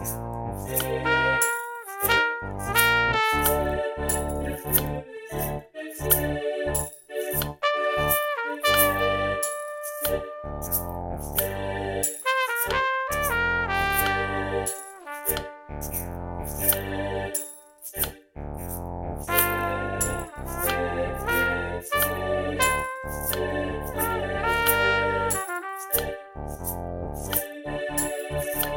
Access.